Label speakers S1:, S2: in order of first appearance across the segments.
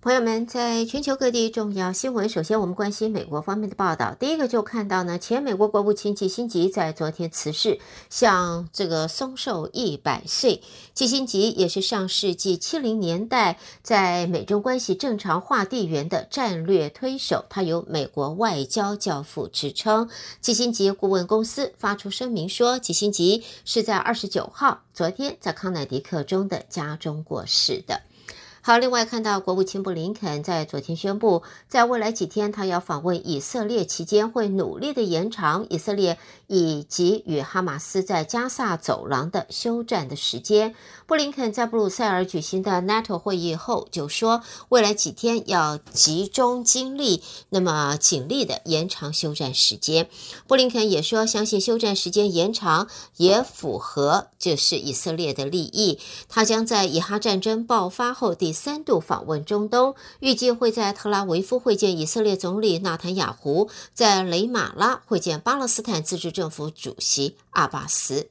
S1: 朋友们，在全球各地重要新闻，首先我们关心美国方面的报道。第一个就看到呢，前美国国务卿基辛格在昨天辞世，向这个松寿一百岁。基辛格也是上世纪七零年代在美中关系正常化地缘的战略推手，他有“美国外交教父”之称。基辛格顾问公司发出声明说，基辛格是在二十九号，昨天在康乃狄克州的家中过世的。好，另外看到国务卿布林肯在昨天宣布，在未来几天他要访问以色列期间，会努力的延长以色列以及与哈马斯在加萨走廊的休战的时间。布林肯在布鲁塞尔举行的 NATO 会议后就说，未来几天要集中精力，那么尽力的延长休战时间。布林肯也说，相信休战时间延长也符合这是以色列的利益。他将在以哈战争爆发后第三度访问中东，预计会在特拉维夫会见以色列总理纳坦雅胡，在雷马拉会见巴勒斯坦自治政府主席阿巴斯。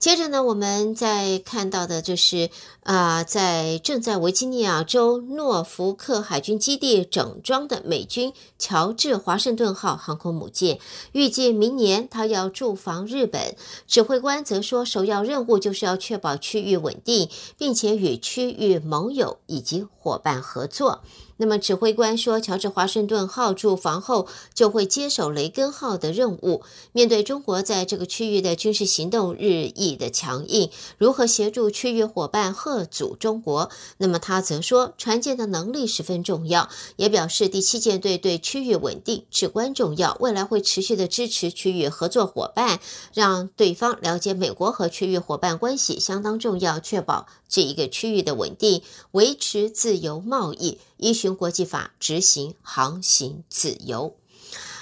S1: 接着呢，我们再看到的就是，啊、在正在维吉尼亚州诺福克海军基地整装的美军乔治华盛顿号航空母舰，预计明年它要驻防日本。指挥官则说，首要任务就是要确保区域稳定，并且与区域盟友以及伙伴合作。那么，指挥官说，乔治华盛顿号驻防后就会接手雷根号的任务。面对中国在这个区域的军事行动日益的强硬，如何协助区域伙伴贺阻中国？那么他则说，船舰的能力十分重要，也表示第七舰队对区域稳定至关重要，未来会持续的支持区域合作伙伴，让对方了解美国和区域伙伴关系相当重要，确保这一个区域的稳定，维持自由贸易。依循国际法执行航行自由。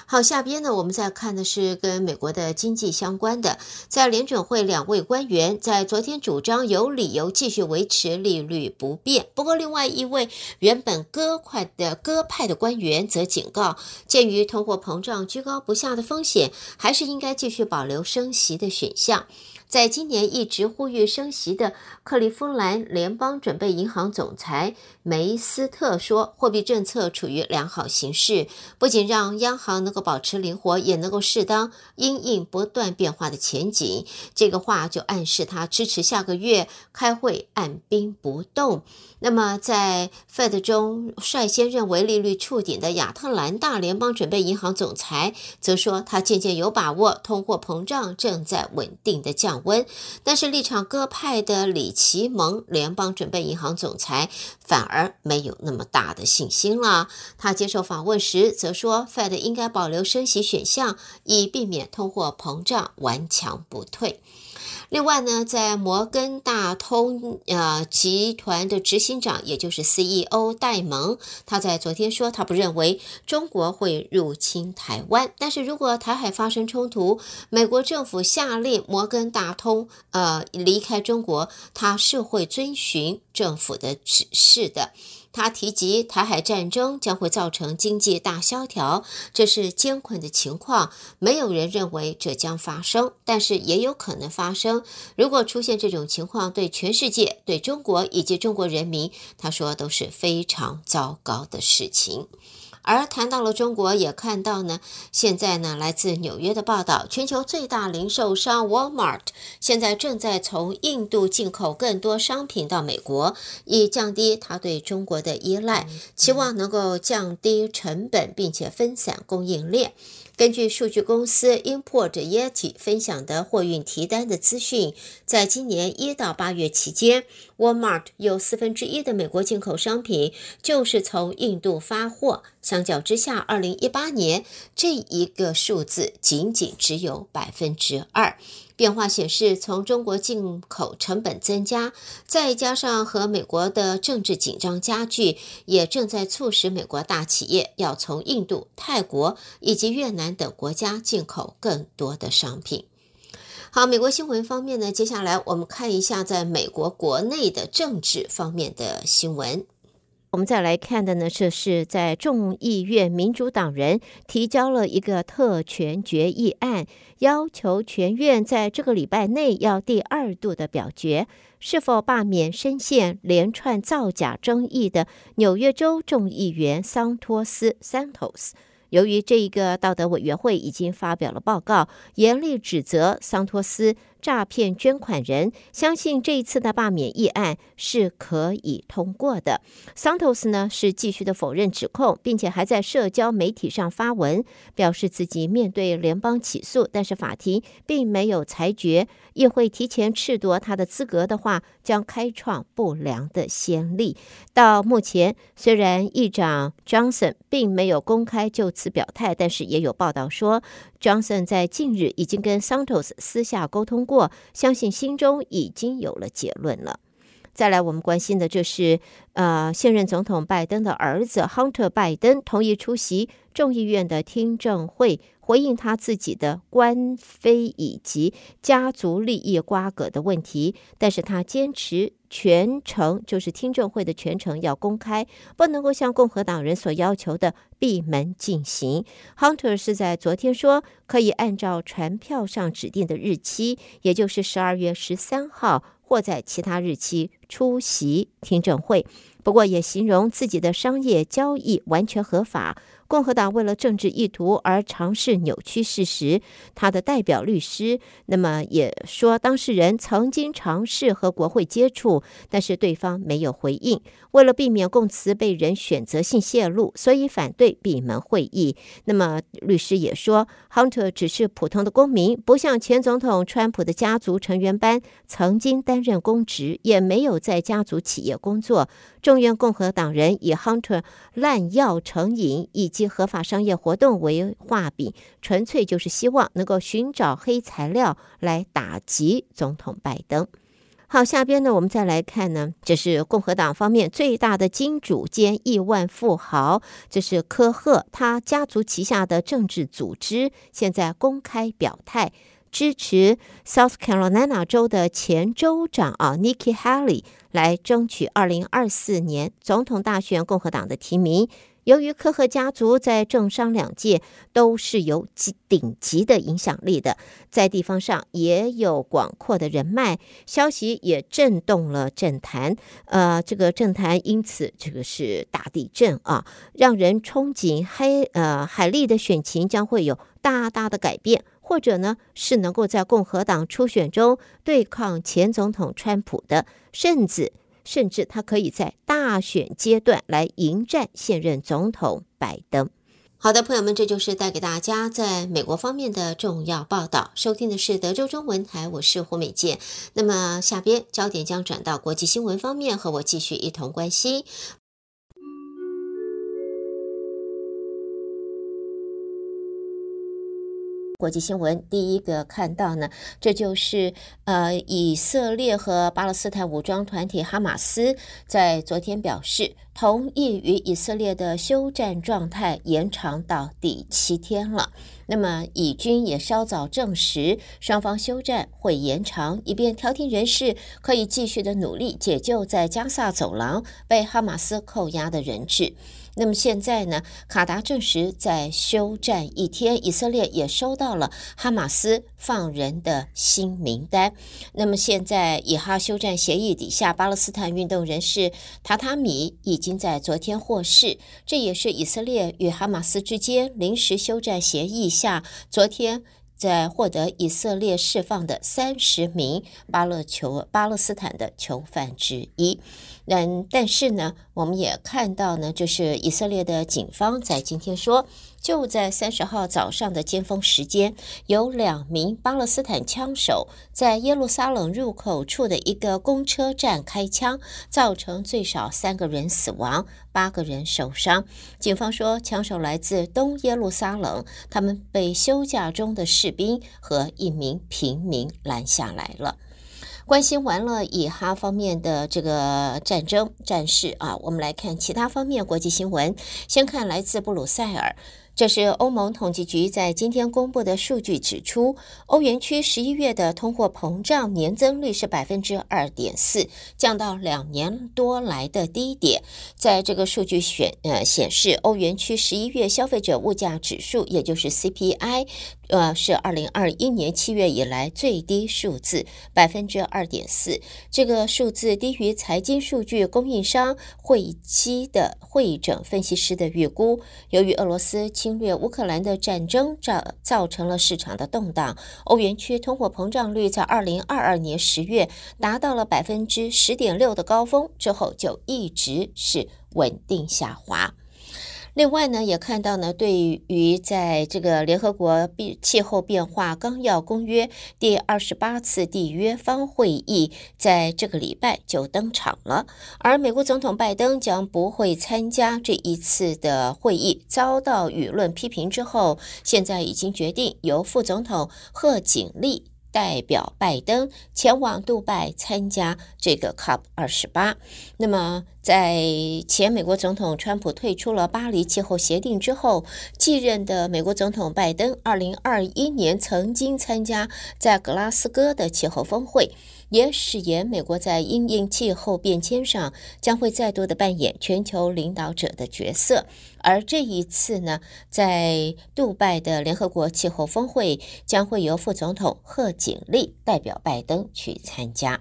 S1: 好，下边呢，我们再看的是跟美国的经济相关的。在联准会两位官员在昨天主张有理由继续维持利率不变。不过，另外一位原本鸽派的鸽派的官员则警告，鉴于通货膨胀居高不下的风险，还是应该继续保留升息的选项。在今年一直呼吁升息的克利夫兰联邦准备银行总裁梅斯特说，货币政策处于良好形势，不仅让央行能够保持灵活，也能够适当因应不断变化的前景。这个话就暗示他支持下个月开会按兵不动。那么，在 Fed 中率先认为利率触顶的亚特兰大联邦准备银行总裁则说，他渐渐有把握，通货膨胀正在稳定的降温。但是，立场鸽派的李奇蒙联邦准备银行总裁反而没有那么大的信心了。他接受访问时则说，Fed 应该保留升息选项，以避免通货膨胀顽强不退。另外呢，在摩根大通呃集团的执行长，也就是 CEO 戴蒙，他在昨天说，他不认为中国会入侵台湾，但是如果台海发生冲突，美国政府下令摩根大通呃离开中国，他是会遵循政府的指示的。他提及台海战争将会造成经济大萧条，这是艰困的情况。没有人认为这将发生，但是也有可能发生。如果出现这种情况，对全世界、对中国以及中国人民，他说都是非常糟糕的事情。而谈到了中国，也看到呢，现在呢，来自纽约的报道，全球最大零售商 Walmart 现在正在从印度进口更多商品到美国，以降低它对中国的依赖，期望能够降低成本，并且分散供应链。根据数据公司 Import Yeti 分享的货运提单的资讯，在今年一到八月期间，Walmart 有四分之一的美国进口商品就是从印度发货。相较之下，二零一八年这一个数字仅仅只有百分之二。变化显示，从中国进口成本增加，再加上和美国的政治紧张加剧，也正在促使美国大企业要从印度、泰国以及越南等国家进口更多的商品。好，美国新闻方面呢，接下来我们看一下在美国国内的政治方面的新闻。我们再来看的呢，这是在众议院民主党人提交了一个特权决议案，要求全院在这个礼拜内要第二度的表决，是否罢免深陷连串造假争议的纽约州众议员桑托斯 （Santos）。由于这一个道德委员会已经发表了报告，严厉指责桑托斯。诈骗捐款人相信这一次的罢免议案是可以通过的。桑托斯呢是继续的否认指控，并且还在社交媒体上发文，表示自己面对联邦起诉，但是法庭并没有裁决。议会提前褫夺他的资格的话，将开创不良的先例。到目前，虽然议长 Johnson 并没有公开就此表态，但是也有报道说。Johnson 在近日已经跟 Santos 私下沟通过，相信心中已经有了结论了。再来，我们关心的就是，呃，现任总统拜登的儿子亨特拜登同意出席众议院的听证会，回应他自己的官非以及家族利益瓜葛的问题，但是他坚持全程就是听证会的全程要公开，不能够像共和党人所要求的闭门进行。Hunter 是在昨天说，可以按照传票上指定的日期，也就是十二月十三号。或在其他日期出席听证会，不过也形容自己的商业交易完全合法。共和党为了政治意图而尝试扭曲事实。他的代表律师那么也说，当事人曾经尝试和国会接触，但是对方没有回应。为了避免供词被人选择性泄露，所以反对闭门会议。那么律师也说，Hunter 只是普通的公民，不像前总统川普的家族成员般曾经担任公职，也没有在家族企业工作。众院共和党人以 Hunter 滥药成瘾以及合法商业活动为画饼，纯粹就是希望能够寻找黑材料来打击总统拜登。好，下边呢，我们再来看呢，这是共和党方面最大的金主兼亿万富豪，这是科赫他家族旗下的政治组织，现在公开表态。支持 South Carolina 州的前州长啊，Nikki Haley 来争取二零二四年总统大选共和党的提名。由于科赫家族在政商两界都是有极顶级的影响力的，在地方上也有广阔的人脉，消息也震动了政坛。呃，这个政坛因此这个是大地震啊，让人憧憬黑呃海莉的选情将会有大大的改变。或者呢，是能够在共和党初选中对抗前总统川普的，甚至甚至他可以在大选阶段来迎战现任总统拜登。好的，朋友们，这就是带给大家在美国方面的重要报道。收听的是德州中文台，我是胡美健。那么下边焦点将转到国际新闻方面，和我继续一同关心。国际新闻第一个看到呢，这就是呃，以色列和巴勒斯坦武装团体哈马斯在昨天表示，同意与以色列的休战状态延长到第七天了。那么以军也稍早证实，双方休战会延长，以便调停人士可以继续的努力解救在加萨走廊被哈马斯扣押的人质。那么现在呢，卡达证实在休战一天，以色列也收到了哈马斯放人的新名单。那么现在以哈休战协议底下，巴勒斯坦运动人士塔塔米已经在昨天获释，这也是以色列与哈马斯之间临时休战协议下昨天在获得以色列释放的三十名巴勒球巴勒斯坦的囚犯之一。但但是呢，我们也看到呢，就是以色列的警方在今天说，就在三十号早上的尖峰时间，有两名巴勒斯坦枪手在耶路撒冷入口处的一个公车站开枪，造成最少三个人死亡，八个人受伤。警方说，枪手来自东耶路撒冷，他们被休假中的士兵和一名平民拦下来了。关心完了以哈方面的这个战争战事啊，我们来看其他方面国际新闻。先看来自布鲁塞尔，这是欧盟统计局在今天公布的数据，指出欧元区十一月的通货膨胀年增率是百分之二点四，降到两年多来的低点。在这个数据显呃显示，欧元区十一月消费者物价指数，也就是 CPI。呃，是二零二一年七月以来最低数字，百分之二点四。这个数字低于财经数据供应商汇基的汇整分析师的预估。由于俄罗斯侵略乌克兰的战争造造成了市场的动荡，欧元区通货膨胀率在二零二二年十月达到了百分之十点六的高峰，之后就一直是稳定下滑。另外呢，也看到呢，对于在这个联合国气候变化纲要公约第二十八次缔约方会议，在这个礼拜就登场了。而美国总统拜登将不会参加这一次的会议，遭到舆论批评之后，现在已经决定由副总统贺锦丽。代表拜登前往杜拜参加这个 COP 二十八。那么，在前美国总统川普退出了巴黎气候协定之后，继任的美国总统拜登，二零二一年曾经参加在格拉斯哥的气候峰会。也誓言，美国在因应气候变迁上将会再度的扮演全球领导者的角色。而这一次呢，在杜拜的联合国气候峰会将会由副总统贺锦丽代表拜登去参加。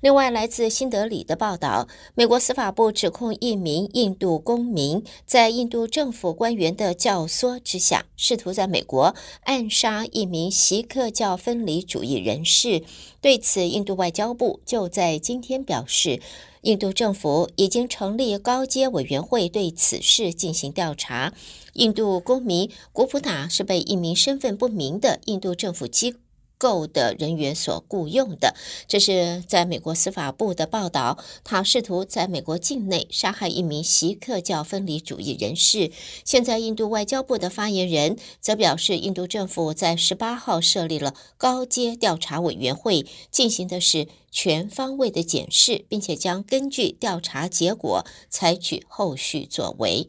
S1: 另外，来自新德里的报道，美国司法部指控一名印度公民在印度政府官员的教唆之下，试图在美国暗杀一名锡克教分离主义人士。对此，印度外交部就在今天表示，印度政府已经成立高阶委员会对此事进行调查。印度公民古普塔是被一名身份不明的印度政府机构的人员所雇佣的，这是在美国司法部的报道。他试图在美国境内杀害一名锡克教分离主义人士。现在，印度外交部的发言人则表示，印度政府在十八号设立了高阶调查委员会，进行的是全方位的检视，并且将根据调查结果采取后续作为。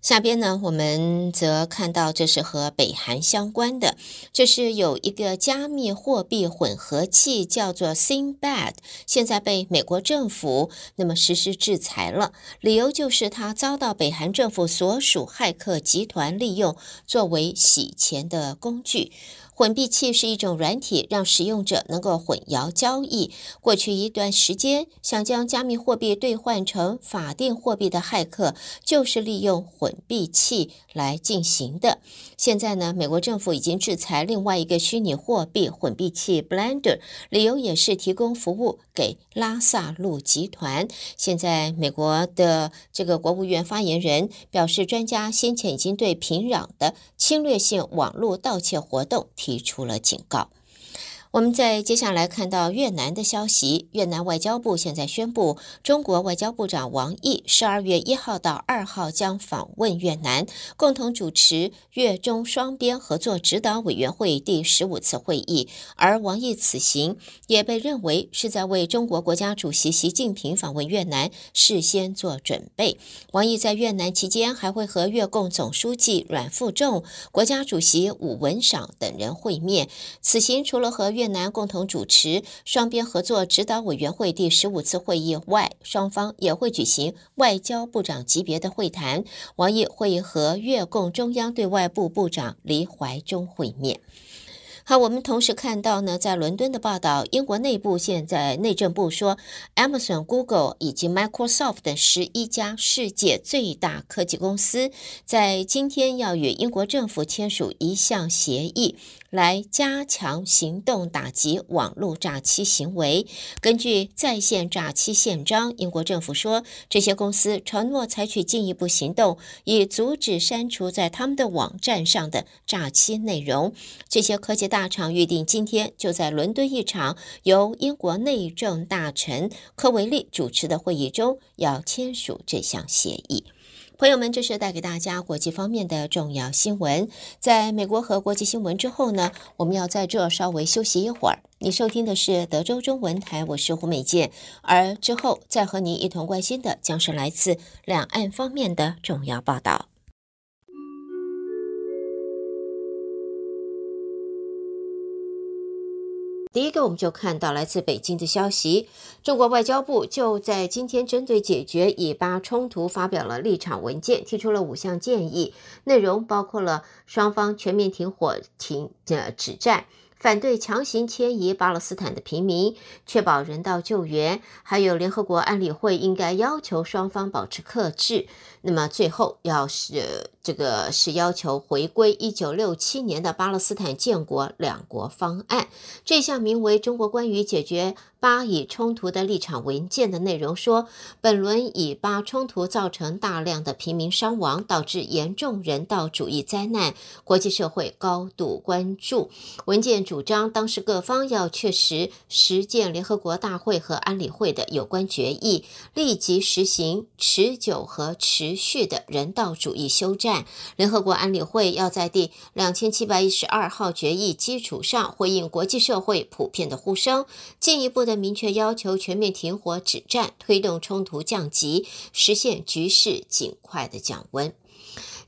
S1: 下边呢，我们则看到这是和北韩相关的，这是有一个加密货币混合器叫做 Sinbad，现在被美国政府那么实施制裁了，理由就是它遭到北韩政府所属骇客集团利用，作为洗钱的工具。混币器是一种软体，让使用者能够混淆交易。过去一段时间，想将加密货币兑换成法定货币的骇客，就是利用混币器来进行的。现在呢，美国政府已经制裁另外一个虚拟货币混币器 Blender，理由也是提供服务给拉萨路集团。现在，美国的这个国务院发言人表示，专家先前已经对平壤的侵略性网络盗窃活动提出了警告。我们在接下来看到越南的消息，越南外交部现在宣布，中国外交部长王毅十二月一号到二号将访问越南，共同主持越中双边合作指导委员会第十五次会议。而王毅此行也被认为是在为中国国家主席习近平访问越南事先做准备。王毅在越南期间还会和越共总书记阮富仲、国家主席武文赏等人会面。此行除了和越南共同主持双边合作指导委员会第十五次会议外，双方也会举行外交部长级别的会谈。王毅会和越共中央对外部部长黎怀中会面。好，我们同时看到呢，在伦敦的报道，英国内部现在内政部说，Amazon、Google 以及 Microsoft 等十一家世界最大科技公司，在今天要与英国政府签署一项协议。来加强行动打击网络诈欺行为。根据在线诈欺宪章，英国政府说，这些公司承诺采取进一步行动，以阻止删除在他们的网站上的诈欺内容。这些科技大大厂预定今天就在伦敦一场由英国内政大臣科维利主持的会议中，要签署这项协议。朋友们，这是带给大家国际方面的重要新闻。在美国和国际新闻之后呢，我们要在这稍微休息一会儿。你收听的是德州中文台，我是胡美健。而之后再和您一同关心的，将是来自两岸方面的重要报道。第一个，我们就看到来自北京的消息，中国外交部就在今天针对解决以巴冲突发表了立场文件，提出了五项建议，内容包括了双方全面停火、停呃止战。反对强行迁移巴勒斯坦的平民，确保人道救援，还有联合国安理会应该要求双方保持克制。那么最后要是这个是要求回归一九六七年的巴勒斯坦建国两国方案。这项名为《中国关于解决巴以冲突的立场文件》的内容说，本轮以巴冲突造成大量的平民伤亡，导致严重人道主义灾难，国际社会高度关注。文件主张，当时各方要确实实践联合国大会和安理会的有关决议，立即实行持久和。持续的人道主义休战，联合国安理会要在第两千七百一十二号决议基础上回应国际社会普遍的呼声，进一步的明确要求全面停火止战，推动冲突降级，实现局势尽快的降温。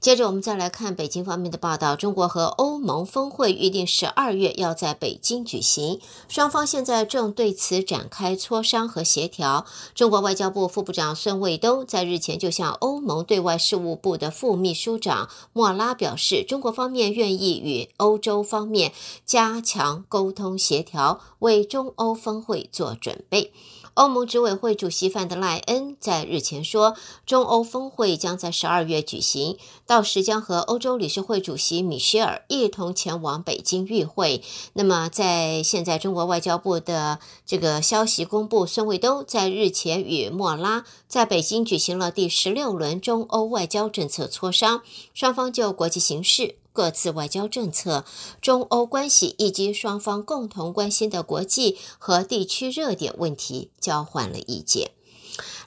S1: 接着，我们再来看北京方面的报道。中国和欧盟峰会预定十二月要在北京举行，双方现在正对此展开磋商和协调。中国外交部副部长孙卫东在日前就向欧盟对外事务部的副秘书长莫拉表示，中国方面愿意与欧洲方面加强沟通协调，为中欧峰会做准备。欧盟执委会主席范德赖恩在日前说，中欧峰会将在十二月举行，到时将和欧洲理事会主席米歇尔一同前往北京与会。那么，在现在中国外交部的这个消息公布，孙卫东在日前与莫拉在北京举行了第十六轮中欧外交政策磋商，双方就国际形势。各自外交政策、中欧关系以及双方共同关心的国际和地区热点问题交换了意见。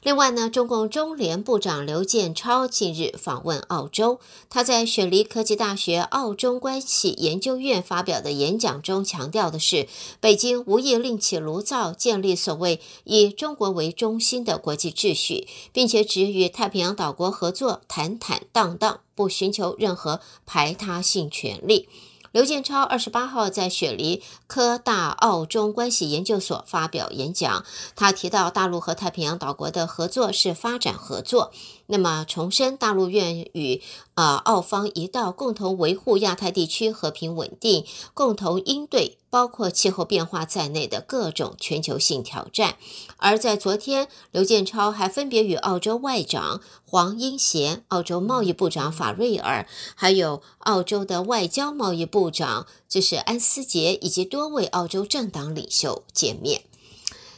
S1: 另外呢，中共中联部长刘建超近日访问澳洲，他在雪梨科技大学澳中关系研究院发表的演讲中强调的是，北京无意另起炉灶，建立所谓以中国为中心的国际秩序，并且只与太平洋岛国合作坦坦荡荡，不寻求任何排他性权利。刘建超二十八号在雪梨科大澳中关系研究所发表演讲，他提到大陆和太平洋岛国的合作是发展合作。那么，重申大陆愿与啊澳方一道，共同维护亚太地区和平稳定，共同应对包括气候变化在内的各种全球性挑战。而在昨天，刘建超还分别与澳洲外长黄英贤、澳洲贸易部长法瑞尔，还有澳洲的外交贸易部长就是安思杰，以及多位澳洲政党领袖见面。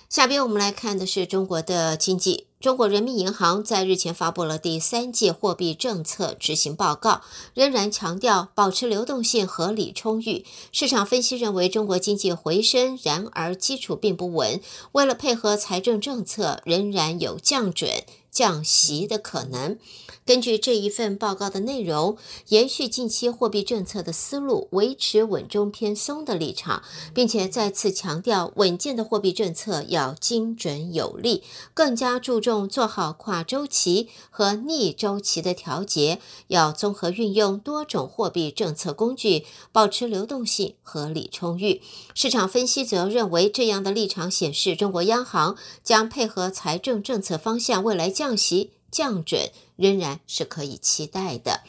S1: 下边我们来看的是中国的经济。中国人民银行在日前发布了第三届货币政策执行报告，仍然强调保持流动性合理充裕。市场分析认为，中国经济回升，然而基础并不稳。为了配合财政政策，仍然有降准、降息的可能。根据这一份报告的内容，延续近期货币政策的思路，维持稳中偏松的立场，并且再次强调稳健的货币政策要精准有力，更加注重做好跨周期和逆周期的调节，要综合运用多种货币政策工具，保持流动性合理充裕。市场分析则认为，这样的立场显示中国央行将配合财政政策方向，未来降降息降准。仍然是可以期待的，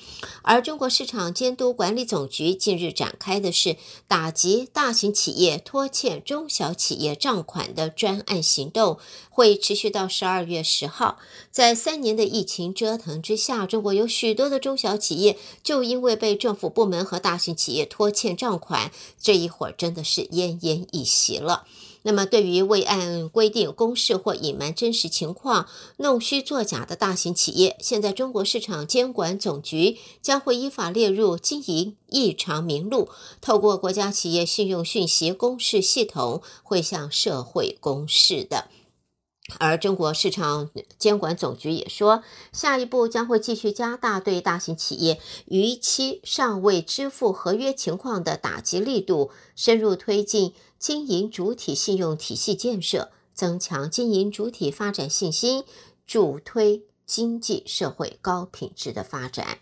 S1: 而中国市场监督管理总局近日展开的是打击大型企业拖欠中小企业账款的专案行动，会持续到十二月十号。在三年的疫情折腾之下，中国有许多的中小企业就因为被政府部门和大型企业拖欠账款，这一会儿真的是奄奄一息了。那么，对于未按规定公示或隐瞒真实情况、弄虚作假的大型企业，现在中国市场监管总局将会依法列入经营异常名录，透过国家企业信用讯息公示系统，会向社会公示的。而中国市场监管总局也说，下一步将会继续加大对大型企业逾期尚未支付合约情况的打击力度，深入推进。经营主体信用体系建设，增强经营主体发展信心，助推经济社会高品质的发展。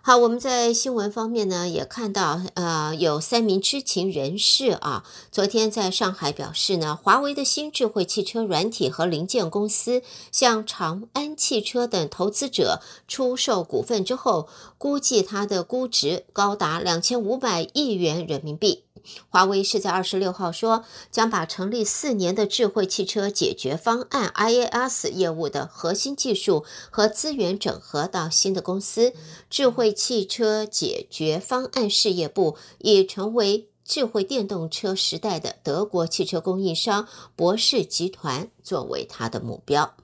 S1: 好，我们在新闻方面呢，也看到，呃，有三名知情人士啊，昨天在上海表示呢，华为的新智慧汽车软体和零件公司向长安汽车等投资者出售股份之后，估计它的估值高达两千五百亿元人民币。华为是在二十六号说，将把成立四年的智慧汽车解决方案 IAS 业务的核心技术和资源整合到新的公司——智慧汽车解决方案事业部，已成为智慧电动车时代的德国汽车供应商博世集团作为它的目标。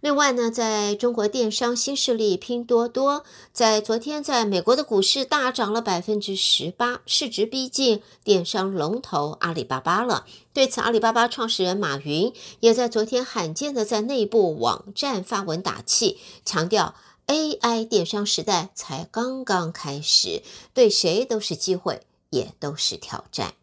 S1: 另外呢，在中国电商新势力拼多多，在昨天在美国的股市大涨了百分之十八，市值逼近电商龙头阿里巴巴了。对此，阿里巴巴创始人马云也在昨天罕见的在内部网站发文打气，强调 AI 电商时代才刚刚开始，对谁都是机会，也都是挑战。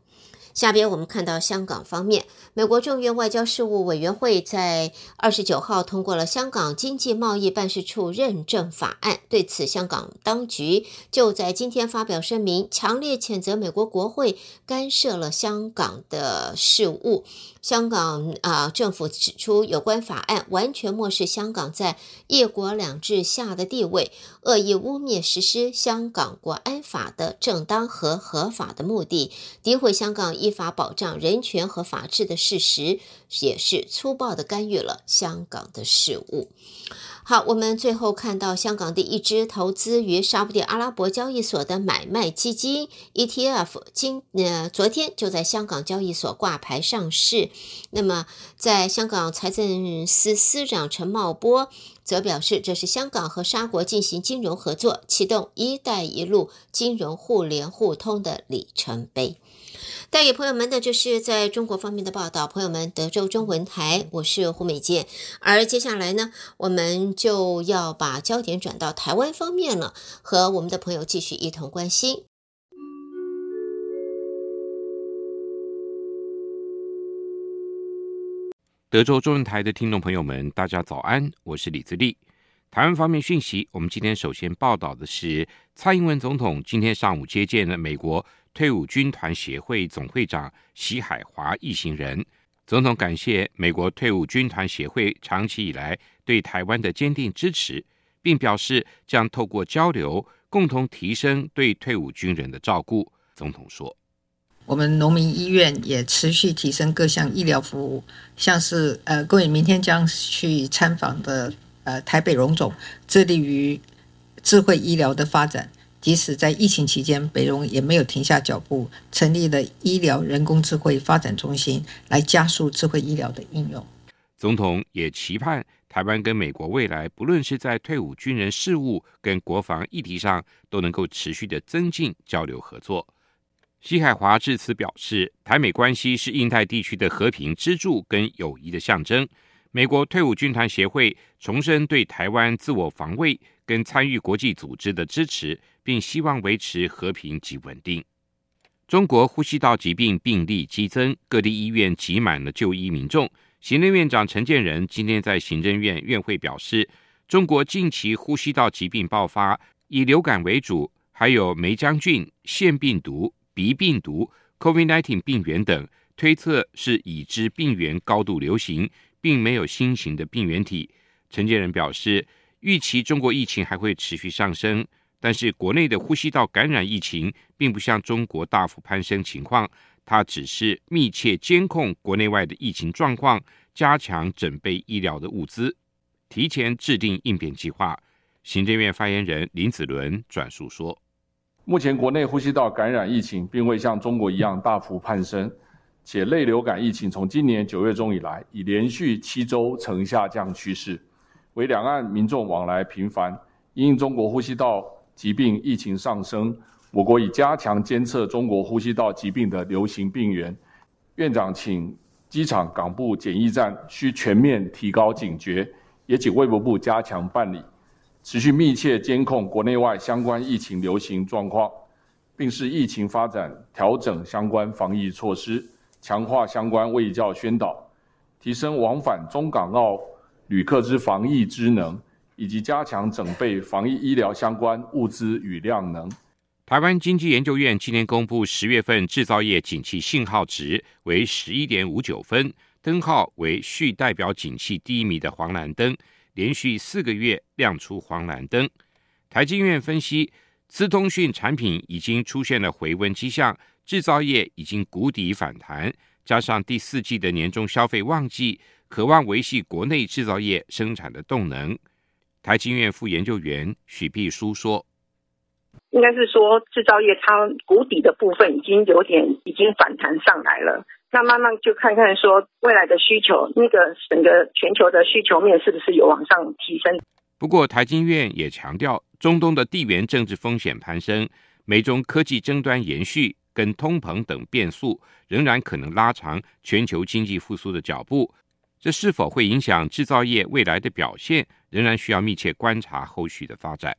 S1: 下边我们看到香港方面，美国众院外交事务委员会在二十九号通过了香港经济贸易办事处认证法案。对此，香港当局就在今天发表声明，强烈谴责美国国会干涉了香港的事务。香港啊，政府指出，有关法案完全漠视香港在一国两制下的地位，恶意污蔑实施香港国安法的正当和合法的目的，诋毁香港依法保障人权和法治的事实，也是粗暴地干预了香港的事务。好，我们最后看到香港的一支投资于沙乌地阿拉伯交易所的买卖基金 ETF，今呃昨天就在香港交易所挂牌上市。那么，在香港财政司司长陈茂波则表示，这是香港和沙国进行金融合作、启动“一带一路”金融互联互通的里程碑。带给朋友们的就是在中国方面的报道。朋友们，德州中文台，我是胡美健。而接下来呢，我们就要把焦点转到台湾方面了，和我们的朋友继续一同关心。
S2: 德州中文台的听众朋友们，大家早安，我是李自立。台湾方面讯息，我们今天首先报道的是，蔡英文总统今天上午接见了美国。退伍军团协会总会长席海华一行人，总统感谢美国退伍军团协会长期以来对台湾的坚定支持，并表示将透过交流，共同提升对退伍军人的照顾。总统说：“
S3: 我们农民医院也持续提升各项医疗服务，像是呃，各位明天将去参访的呃台北荣总，致力于智慧医疗的发展。”即使在疫情期间，北荣也没有停下脚步，成立了医疗人工智慧发展中心，来加速智慧医疗的应用。
S2: 总统也期盼台湾跟美国未来，不论是在退伍军人事务跟国防议题上，都能够持续的增进交流合作。西海华致辞表示，台美关系是印太地区的和平支柱跟友谊的象征。美国退伍军团协会重申对台湾自我防卫跟参与国际组织的支持。并希望维持和平及稳定。中国呼吸道疾病病例激增，各地医院挤满了就医民众。行政院长陈建仁今天在行政院院会表示，中国近期呼吸道疾病爆发以流感为主，还有梅浆菌、腺病毒、鼻病毒、COVID-19 病原等，推测是已知病原高度流行，并没有新型的病原体。陈建仁表示，预期中国疫情还会持续上升。但是国内的呼吸道感染疫情并不像中国大幅攀升情况，他只是密切监控国内外的疫情状况，加强准备医疗的物资，提前制定应变计划。行政院发言人林子伦转述说：“
S4: 目前国内呼吸道感染疫情并未像中国一样大幅攀升，且类流感疫情从今年九月中以来已连续七周呈下降趋势，为两岸民众往来频繁，因中国呼吸道。”疾病疫情上升，我国已加强监测中国呼吸道疾病的流行病源。院长请机场港部检疫站需全面提高警觉，也请卫福部加强办理，持续密切监控国内外相关疫情流行状况，并视疫情发展调整相关防疫措施，强化相关卫教宣导，提升往返中港澳旅客之防疫知能。以及加强整备防疫医疗相关物资与量能。
S2: 台湾经济研究院今年公布十月份制造业景气信号值为十一点五九分，灯号为续代表景气低迷的黄蓝灯，连续四个月亮出黄蓝灯。台经院分析，资通讯产品已经出现了回温迹象，制造业已经谷底反弹，加上第四季的年终消费旺季，渴望维系国内制造业生产的动能。台经院副研究员许碧书说：“
S5: 应该是说制造业它谷底的部分已经有点已经反弹上来了，那慢慢就看看说未来的需求，那个整个全球的需求面是不是有往上提升。”
S2: 不过，台经院也强调，中东的地缘政治风险攀升、美中科技争端延续、跟通膨等变数，仍然可能拉长全球经济复苏的脚步。这是否会影响制造业未来的表现，仍然需要密切观察后续的发展。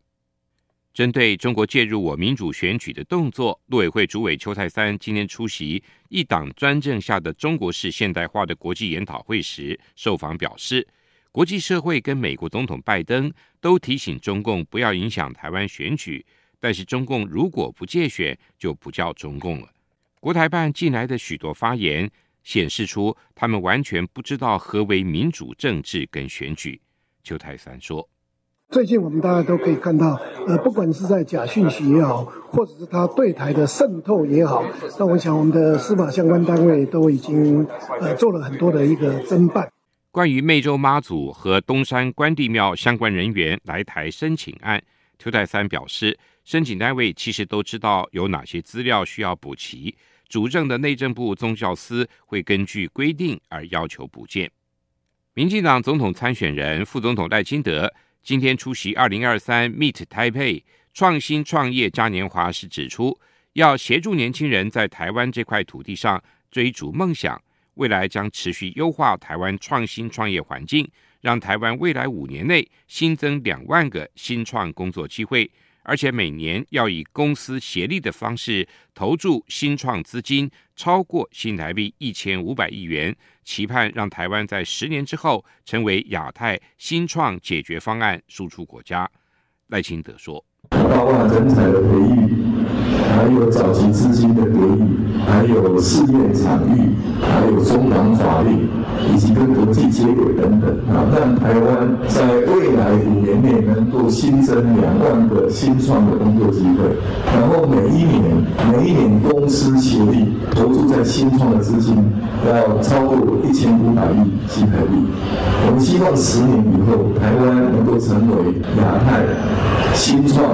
S2: 针对中国介入我民主选举的动作，陆委会主委邱泰三今天出席一党专政下的中国式现代化的国际研讨会时，受访表示。国际社会跟美国总统拜登都提醒中共不要影响台湾选举，但是中共如果不借选，就不叫中共了。国台办近来的许多发言显示出，他们完全不知道何为民主政治跟选举。邱泰三说：“
S6: 最近我们大家都可以看到，呃，不管是在假讯息也好，或者是他对台的渗透也好，那我想我们的司法相关单位都已经呃做了很多的一个侦办。”
S2: 关于湄洲妈祖和东山关帝庙相关人员来台申请案，邱泰三表示，申请单位其实都知道有哪些资料需要补齐，主政的内政部宗教司会根据规定而要求补件。民进党总统参选人副总统赖清德今天出席二零二三 Meet Taipei 创新创业嘉年华时指出，要协助年轻人在台湾这块土地上追逐梦想。未来将持续优化台湾创新创业环境，让台湾未来五年内新增两万个新创工作机会，而且每年要以公司协力的方式投注新创资金超过新台币一千五百亿元，期盼让台湾在十年之后成为亚太新创解决方案输出国家。赖清德说。
S7: 包括人才的培育，还有早期资金的得益，还有试验场域，还有中港法律，以及跟国际接轨等等啊，让台湾在未来五年内能够新增两万个新创的工作机会，然后每一年每一年公司协力投注在新创的资金要超过一千五百亿新台币。我们希望十年以后，台湾能够成为亚太新创。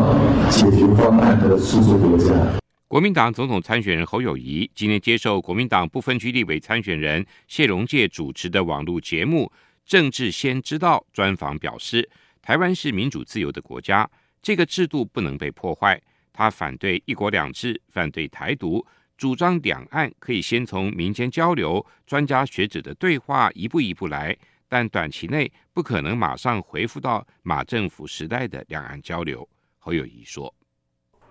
S7: 解决方案的输出国家。
S2: 国民党总统参选人侯友谊今天接受国民党不分区立委参选人谢龙介主持的网络节目《政治先知道》专访表示，台湾是民主自由的国家，这个制度不能被破坏。他反对一国两制，反对台独，主张两岸可以先从民间交流、专家学者的对话一步一步来，但短期内不可能马上恢复到马政府时代的两岸交流。侯友宜说：“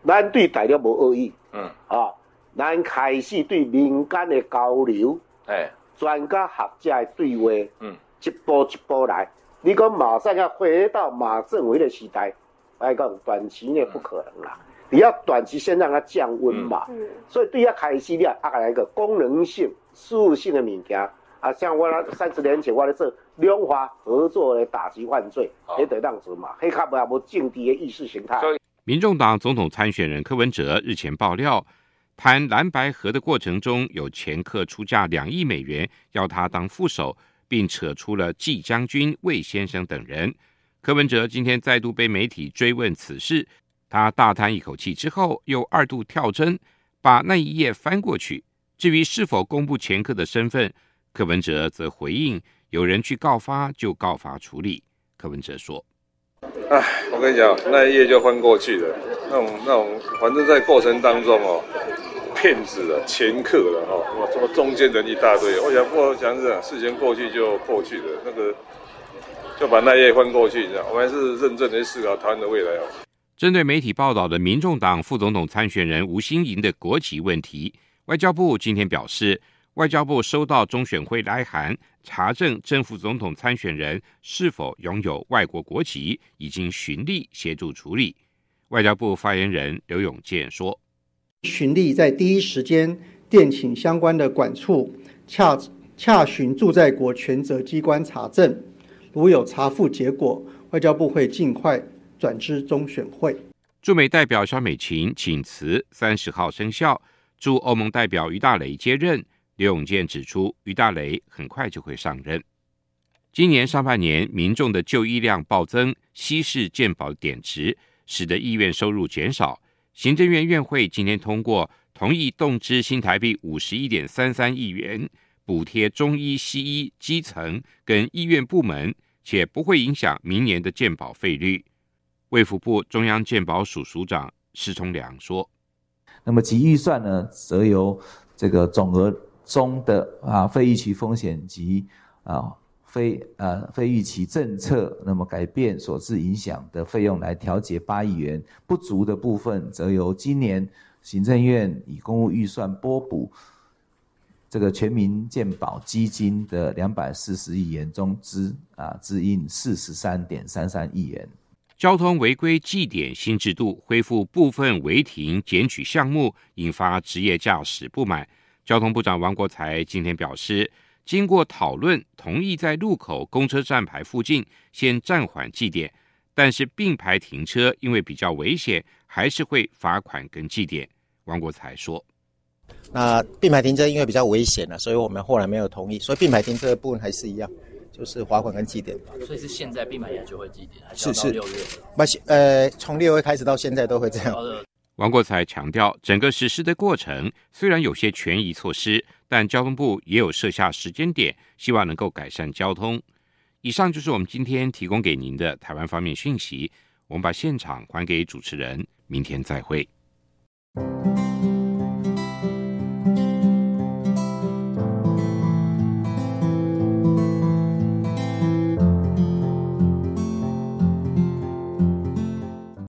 S8: 咱对大陆无恶意，嗯，啊，咱开始对民间的交流，哎，专家学者的对话，嗯，一步一步来。你讲马上要回到马政委的时代，来讲短期内不可能啦。嗯、你要短期先让它降温嘛，嗯，所以对它开始要啊来一个功能性、事务性的物件。啊，像我那三十年前我咧做两华合作来打击犯罪，也得当子嘛，黑卡不啊无政治的意识形态。
S2: 民众党总统参选人柯文哲日前爆料，谈蓝白合的过程中，有前客出价两亿美元要他当副手，并扯出了季将军、魏先生等人。柯文哲今天再度被媒体追问此事，他大叹一口气之后，又二度跳针，把那一页翻过去。至于是否公布前客的身份，柯文哲则回应：“有人去告发，就告发处理。”柯文哲说：“
S9: 哎，我跟你讲，那一页就翻过去了。那种、那种，反正在过程当中哦，骗子了、掮客了哈，我什么中间人一大堆。我想，我想是事情过去就过去了，那个就把那页翻过去。你知道，我们还是认真的思考台湾的未来哦。”
S2: 针对媒体报道的民众党副总统参选人吴欣盈的国籍问题，外交部今天表示。外交部收到中选会来函，查证正副总统参选人是否拥有外国国籍，已经循例协助处理。外交部发言人刘永健说：“
S10: 循例在第一时间电请相关的管处，洽洽询驻在国权责机关查证，如有查复结果，外交部会尽快转知中选会。”
S2: 驻美代表肖美琴请辞，三十号生效。驻欧盟代表于大雷接任。刘永健指出，于大雷很快就会上任。今年上半年，民众的就医量暴增，稀释健保点值，使得医院收入减少。行政院院会今天通过，同意动支新台币五十一点三三亿元，补贴中医、西医基层跟医院部门，且不会影响明年的健保费率。卫福部中央健保署署长施崇良说：“
S11: 那么其预算呢，则由这个总额。”中的啊非预期风险及啊非呃非预期政策，那么改变所致影响的费用来调节八亿元，不足的部分则由今年行政院以公务预算拨补这个全民健保基金的两百四十亿元中支啊支应四十三点三三亿元。
S2: 交通违规记点新制度恢复部分违停检举项目，引发职业驾驶不满。交通部长王国才今天表示，经过讨论，同意在路口公车站牌附近先暂缓记点，但是并排停车因为比较危险，还是会罚款跟记点。王国才说：“
S12: 那并排停车因为比较危险了，所以我们后来没有同意，所以并排停车的部分还是一样，就是罚款跟记点。
S13: 所以是现在并排也就会记点，还
S12: 是
S13: 是六月？
S12: 不是，呃，从六月开始到现在都会这样。”
S2: 王国才强调，整个实施的过程虽然有些权宜措施，但交通部也有设下时间点，希望能够改善交通。以上就是我们今天提供给您的台湾方面讯息。我们把现场还给主持人，明天再会。